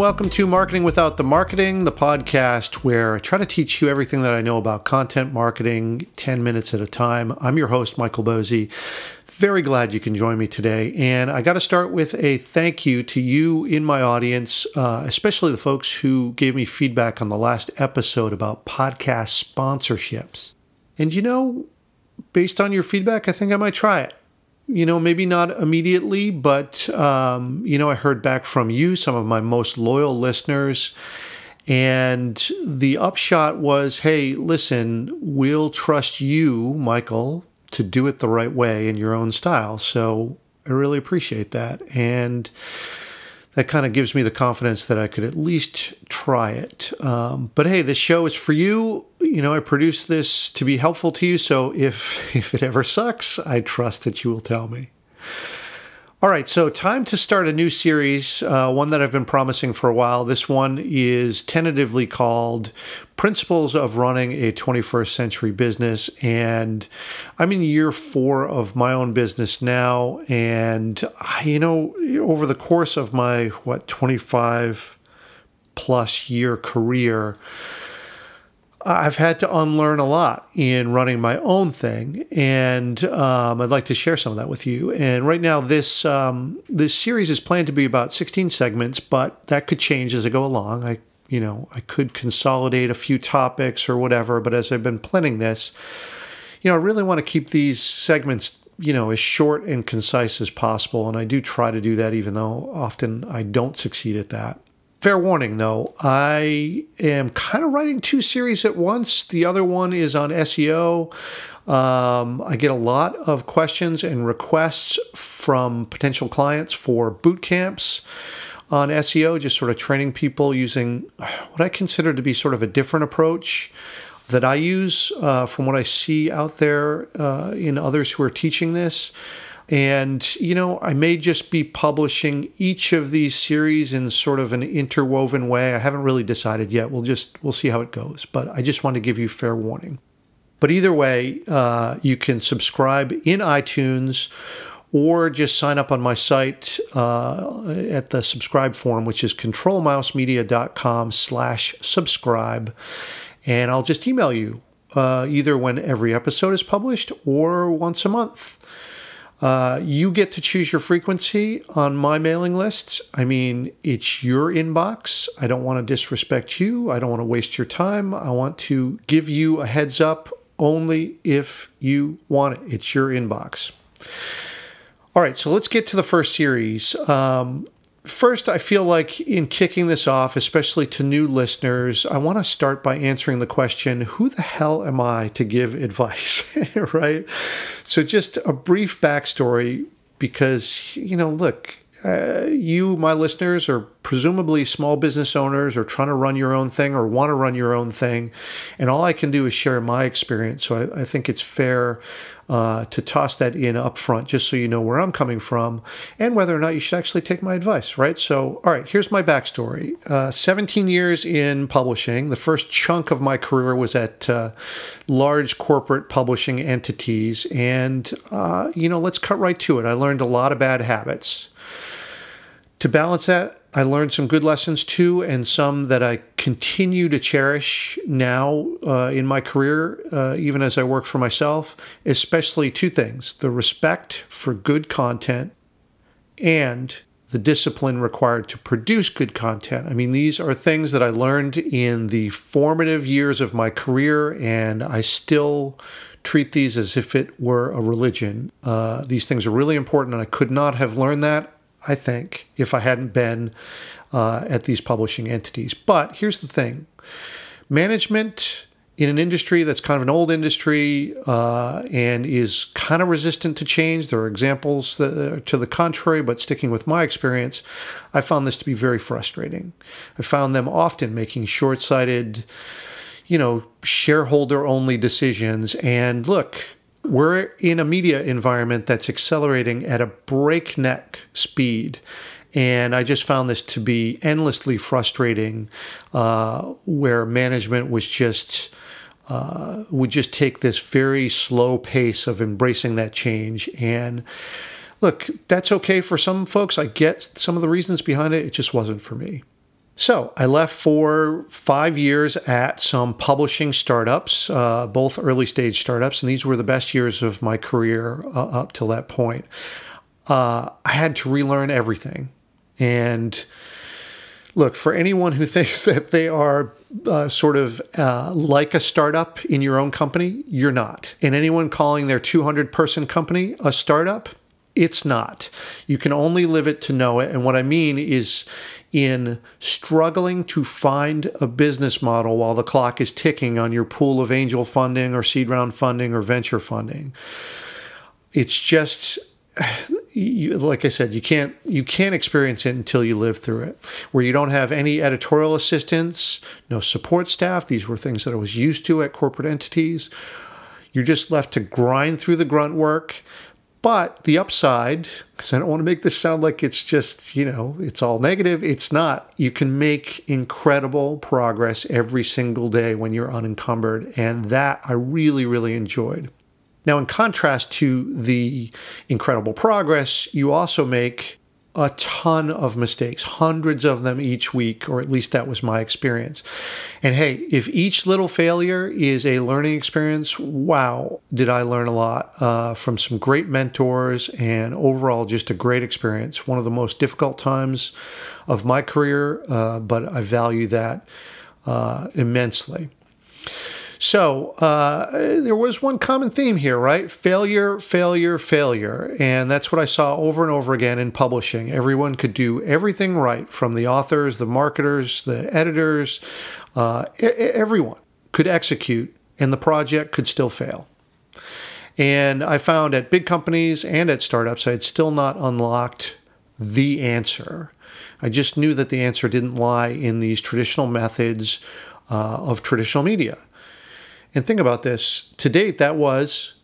welcome to Marketing Without the Marketing, the podcast where I try to teach you everything that I know about content marketing 10 minutes at a time. I'm your host, Michael Boezi. Very glad you can join me today. And I got to start with a thank you to you in my audience, uh, especially the folks who gave me feedback on the last episode about podcast sponsorships. And you know, based on your feedback, I think I might try it you know, maybe not immediately, but, um, you know, I heard back from you, some of my most loyal listeners. And the upshot was hey, listen, we'll trust you, Michael, to do it the right way in your own style. So I really appreciate that. And, that kind of gives me the confidence that I could at least try it. Um, but hey, this show is for you. You know, I produce this to be helpful to you. So if if it ever sucks, I trust that you will tell me. All right, so time to start a new series, uh, one that I've been promising for a while. This one is tentatively called Principles of Running a 21st Century Business. And I'm in year four of my own business now. And, you know, over the course of my, what, 25 plus year career, I've had to unlearn a lot in running my own thing, and um, I'd like to share some of that with you. And right now, this um, this series is planned to be about 16 segments, but that could change as I go along. I you know I could consolidate a few topics or whatever, but as I've been planning this, you know, I really want to keep these segments you know as short and concise as possible, and I do try to do that, even though often I don't succeed at that. Fair warning though, I am kind of writing two series at once. The other one is on SEO. Um, I get a lot of questions and requests from potential clients for boot camps on SEO, just sort of training people using what I consider to be sort of a different approach that I use uh, from what I see out there uh, in others who are teaching this. And, you know, I may just be publishing each of these series in sort of an interwoven way. I haven't really decided yet. We'll just, we'll see how it goes. But I just want to give you fair warning. But either way, uh, you can subscribe in iTunes or just sign up on my site uh, at the subscribe form, which is controlmousemedia.com slash subscribe. And I'll just email you uh, either when every episode is published or once a month. Uh, you get to choose your frequency on my mailing lists. I mean, it's your inbox. I don't want to disrespect you. I don't want to waste your time. I want to give you a heads up only if you want it. It's your inbox. All right, so let's get to the first series. Um, First, I feel like in kicking this off, especially to new listeners, I want to start by answering the question who the hell am I to give advice? right? So, just a brief backstory because, you know, look, uh, you, my listeners, are presumably small business owners or trying to run your own thing or want to run your own thing. And all I can do is share my experience. So I, I think it's fair uh, to toss that in up front just so you know where I'm coming from and whether or not you should actually take my advice, right? So, all right, here's my backstory uh, 17 years in publishing. The first chunk of my career was at uh, large corporate publishing entities. And, uh, you know, let's cut right to it. I learned a lot of bad habits. To balance that, I learned some good lessons too, and some that I continue to cherish now uh, in my career, uh, even as I work for myself, especially two things the respect for good content and the discipline required to produce good content. I mean, these are things that I learned in the formative years of my career, and I still treat these as if it were a religion. Uh, these things are really important, and I could not have learned that I think, if I hadn't been uh, at these publishing entities. But here's the thing management in an industry that's kind of an old industry uh, and is kind of resistant to change. There are examples that, to the contrary, but sticking with my experience, I found this to be very frustrating. I found them often making short sighted, you know, shareholder only decisions. And look, we're in a media environment that's accelerating at a breakneck speed. And I just found this to be endlessly frustrating, uh, where management was just uh, would just take this very slow pace of embracing that change. And look, that's okay for some folks. I get some of the reasons behind it. It just wasn't for me. So I left for five years at some publishing startups, uh, both early stage startups, and these were the best years of my career uh, up till that point. Uh, I had to relearn everything. And look, for anyone who thinks that they are uh, sort of uh, like a startup in your own company, you're not. And anyone calling their 200 person company a startup, it's not. You can only live it to know it. And what I mean is, in struggling to find a business model while the clock is ticking on your pool of angel funding or seed round funding or venture funding. It's just you, like I said, you can't you can't experience it until you live through it. Where you don't have any editorial assistance, no support staff. These were things that I was used to at corporate entities. You're just left to grind through the grunt work. But the upside, because I don't want to make this sound like it's just, you know, it's all negative. It's not. You can make incredible progress every single day when you're unencumbered. And that I really, really enjoyed. Now, in contrast to the incredible progress, you also make a ton of mistakes, hundreds of them each week, or at least that was my experience. And hey, if each little failure is a learning experience, wow, did I learn a lot uh, from some great mentors and overall just a great experience. One of the most difficult times of my career, uh, but I value that uh, immensely. So uh, there was one common theme here, right? Failure, failure, failure. And that's what I saw over and over again in publishing. Everyone could do everything right from the authors, the marketers, the editors, uh, everyone could execute, and the project could still fail. And I found at big companies and at startups, I had still not unlocked the answer. I just knew that the answer didn't lie in these traditional methods uh, of traditional media. And think about this to date, that was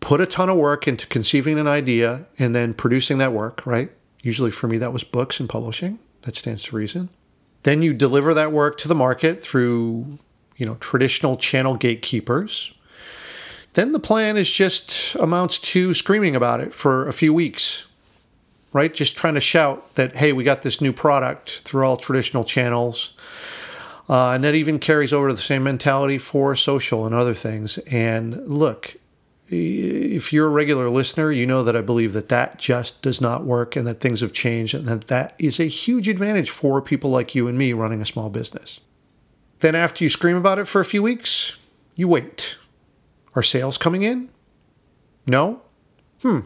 put a ton of work into conceiving an idea and then producing that work, right? Usually for me, that was books and publishing. That stands to reason. Then you deliver that work to the market through, you know, traditional channel gatekeepers. Then the plan is just amounts to screaming about it for a few weeks, right? Just trying to shout that, hey, we got this new product through all traditional channels. Uh, and that even carries over to the same mentality for social and other things. And look, if you're a regular listener, you know that I believe that that just does not work and that things have changed and that that is a huge advantage for people like you and me running a small business. Then, after you scream about it for a few weeks, you wait. Are sales coming in? No? Hmm.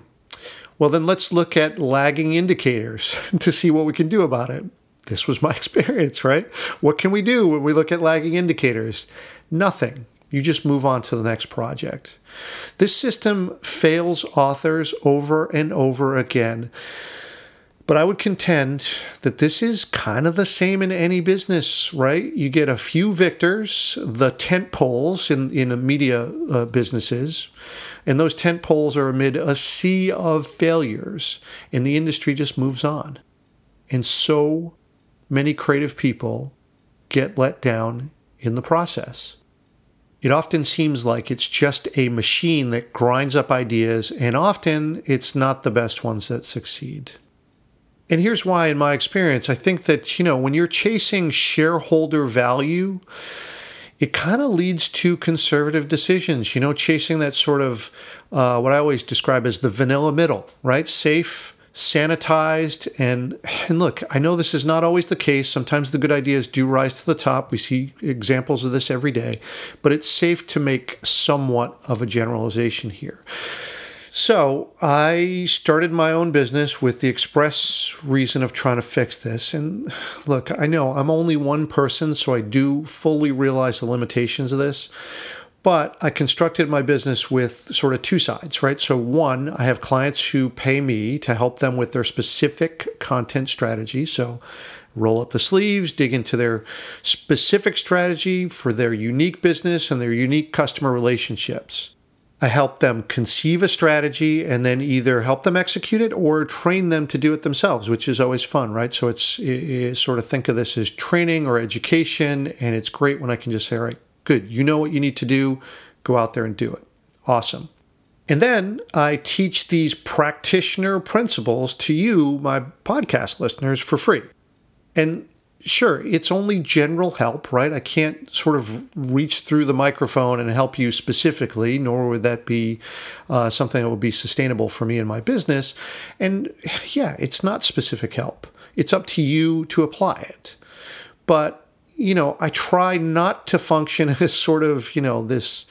Well, then let's look at lagging indicators to see what we can do about it this was my experience, right? What can we do when we look at lagging indicators? Nothing. You just move on to the next project. This system fails authors over and over again. But I would contend that this is kind of the same in any business, right? You get a few victors, the tent poles in, in media uh, businesses, and those tent poles are amid a sea of failures, and the industry just moves on. And so many creative people get let down in the process. It often seems like it's just a machine that grinds up ideas, and often it's not the best ones that succeed. And here's why, in my experience, I think that, you know, when you're chasing shareholder value, it kind of leads to conservative decisions, you know, chasing that sort of uh, what I always describe as the vanilla middle, right? Safe, sanitized. And and look i know this is not always the case. Sometimes the good ideas do rise to the top. We see examples of this every day but it's safe to make somewhat of a generalization here. So i started my own business with the express reason of trying to fix this. And look i know i'm only one person so i do fully realize the limitations of this but I constructed my business with sort of two sides, right? So, one, I have clients who pay me to help them with their specific content strategy. So, roll up the sleeves, dig into their specific strategy for their unique business and their unique customer relationships. I help them conceive a strategy and then either help them execute it or train them to do it themselves, which is always fun, right? So it's, it's sort of think of this as training or education, and it's great when I can just say, all right, Good. You know what you need to do. Go out there and do it. Awesome. And then I teach these practitioner principles to you, my podcast listeners, for free. And sure, it's only general help, right? I can't sort of reach through the microphone and help you specifically, nor would that be uh, something that would be sustainable for me and my business. And yeah, it's not specific help. It's up to you to apply it. But, you know, I try not to function as sort of, you know, this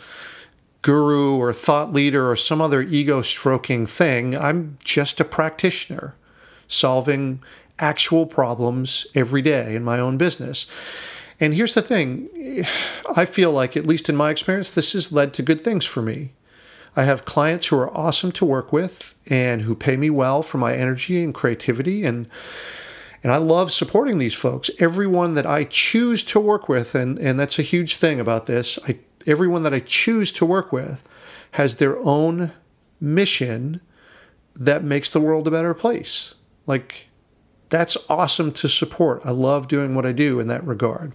guru or thought leader or some other ego stroking thing. I'm just a practitioner solving actual problems every day in my own business. And here's the thing I feel like, at least in my experience, this has led to good things for me. I have clients who are awesome to work with and who pay me well for my energy and creativity and and I love supporting these folks. Everyone that I choose to work with, and, and that's a huge thing about this, I, everyone that I choose to work with has their own mission that makes the world a better place. Like that's awesome to support. I love doing what I do in that regard.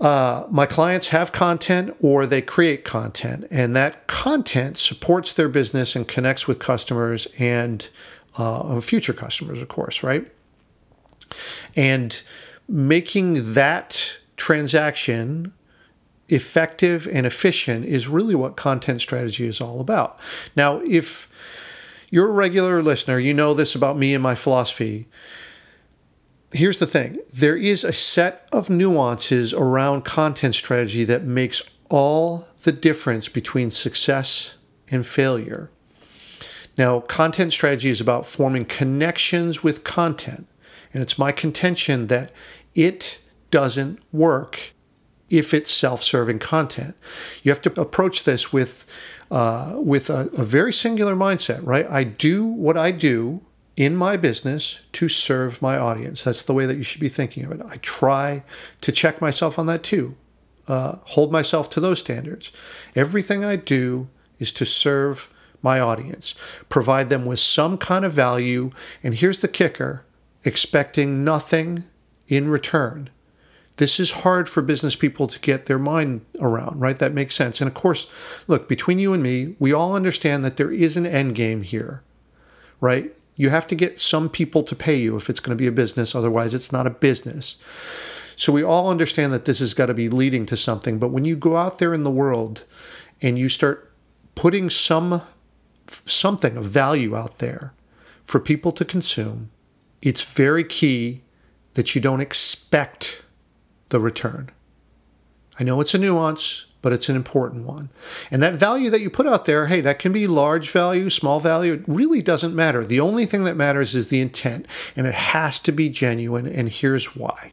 Uh, my clients have content or they create content, and that content supports their business and connects with customers and uh, future customers, of course, right? And making that transaction effective and efficient is really what content strategy is all about. Now, if you're a regular listener, you know this about me and my philosophy here's the thing there is a set of nuances around content strategy that makes all the difference between success and failure. Now, content strategy is about forming connections with content, and it's my contention that it doesn't work if it's self-serving content. You have to approach this with uh, with a, a very singular mindset, right? I do what I do in my business to serve my audience. That's the way that you should be thinking of it. I try to check myself on that too, uh, hold myself to those standards. Everything I do is to serve my audience, provide them with some kind of value. And here's the kicker expecting nothing in return. This is hard for business people to get their mind around, right? That makes sense. And of course, look, between you and me, we all understand that there is an end game here, right? You have to get some people to pay you if it's going to be a business, otherwise, it's not a business. So we all understand that this has got to be leading to something. But when you go out there in the world and you start putting some something of value out there for people to consume, it's very key that you don't expect the return. I know it's a nuance, but it's an important one. And that value that you put out there, hey, that can be large value, small value, it really doesn't matter. The only thing that matters is the intent, and it has to be genuine. And here's why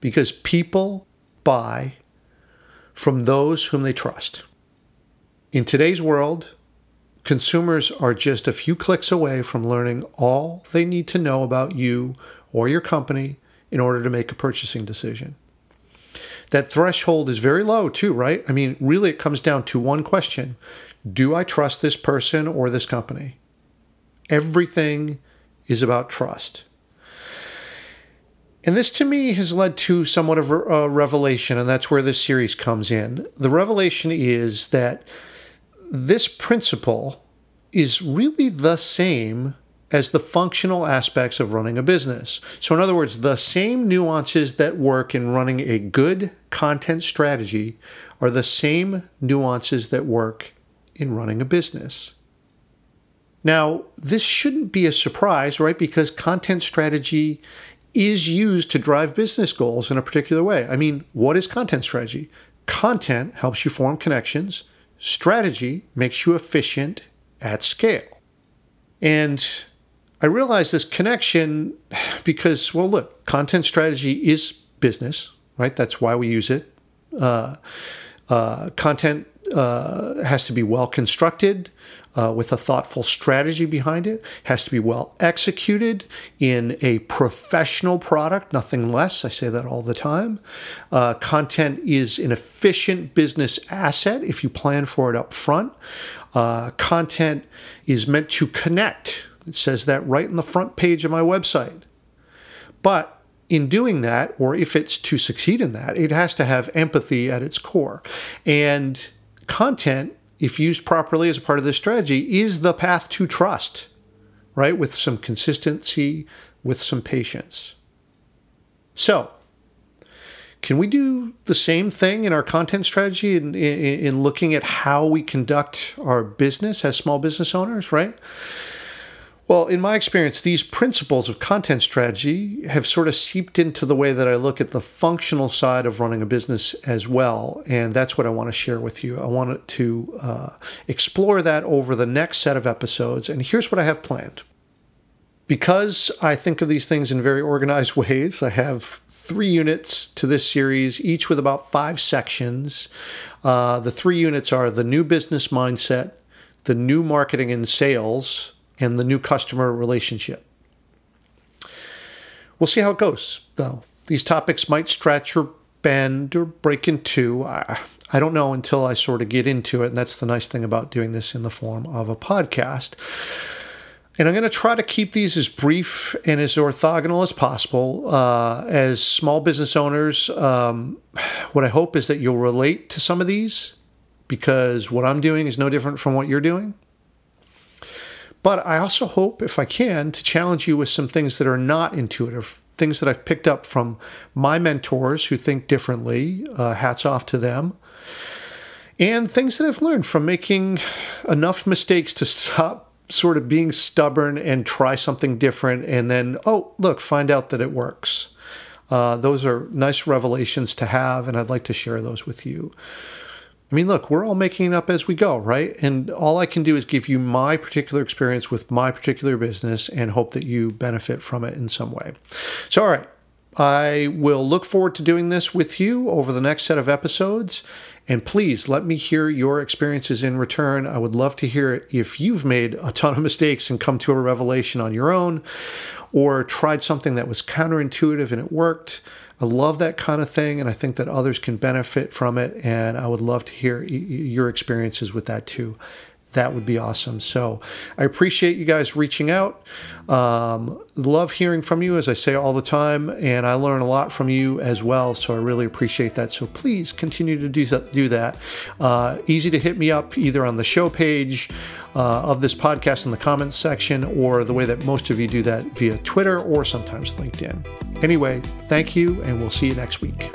because people buy from those whom they trust. In today's world, consumers are just a few clicks away from learning all they need to know about you or your company in order to make a purchasing decision. That threshold is very low, too, right? I mean, really, it comes down to one question Do I trust this person or this company? Everything is about trust. And this to me has led to somewhat of a revelation, and that's where this series comes in. The revelation is that this principle is really the same as the functional aspects of running a business. So, in other words, the same nuances that work in running a good content strategy are the same nuances that work in running a business. Now, this shouldn't be a surprise, right? Because content strategy is used to drive business goals in a particular way. I mean, what is content strategy? Content helps you form connections, strategy makes you efficient at scale. And I realize this connection because, well, look, content strategy is business, right? That's why we use it. Uh, uh, content uh, has to be well constructed uh, with a thoughtful strategy behind it, has to be well executed in a professional product, nothing less. I say that all the time. Uh, content is an efficient business asset if you plan for it up front. Uh, content is meant to connect it says that right in the front page of my website. But in doing that, or if it's to succeed in that, it has to have empathy at its core. And content, if used properly as a part of this strategy, is the path to trust, right? With some consistency, with some patience. So, can we do the same thing in our content strategy in, in, in looking at how we conduct our business as small business owners, right? Well, in my experience, these principles of content strategy have sort of seeped into the way that I look at the functional side of running a business as well. And that's what I want to share with you. I want to uh, explore that over the next set of episodes. And here's what I have planned. Because I think of these things in very organized ways, I have three units to this series, each with about five sections. Uh, the three units are the new business mindset, the new marketing and sales, and the new customer relationship. We'll see how it goes, though. These topics might stretch or bend or break in two. I, I don't know until I sort of get into it. And that's the nice thing about doing this in the form of a podcast. And I'm going to try to keep these as brief and as orthogonal as possible. Uh, as small business owners, um, what I hope is that you'll relate to some of these because what I'm doing is no different from what you're doing. But I also hope, if I can, to challenge you with some things that are not intuitive, things that I've picked up from my mentors who think differently. Uh, hats off to them. And things that I've learned from making enough mistakes to stop sort of being stubborn and try something different and then, oh, look, find out that it works. Uh, those are nice revelations to have, and I'd like to share those with you. I mean, look, we're all making it up as we go, right? And all I can do is give you my particular experience with my particular business and hope that you benefit from it in some way. So, all right, I will look forward to doing this with you over the next set of episodes. And please let me hear your experiences in return. I would love to hear if you've made a ton of mistakes and come to a revelation on your own or tried something that was counterintuitive and it worked. I love that kind of thing, and I think that others can benefit from it. And I would love to hear your experiences with that too. That would be awesome. So I appreciate you guys reaching out. Um, love hearing from you, as I say all the time, and I learn a lot from you as well. So I really appreciate that. So please continue to do that. Do that. Uh, easy to hit me up either on the show page uh, of this podcast in the comments section, or the way that most of you do that via Twitter or sometimes LinkedIn. Anyway, thank you, and we'll see you next week.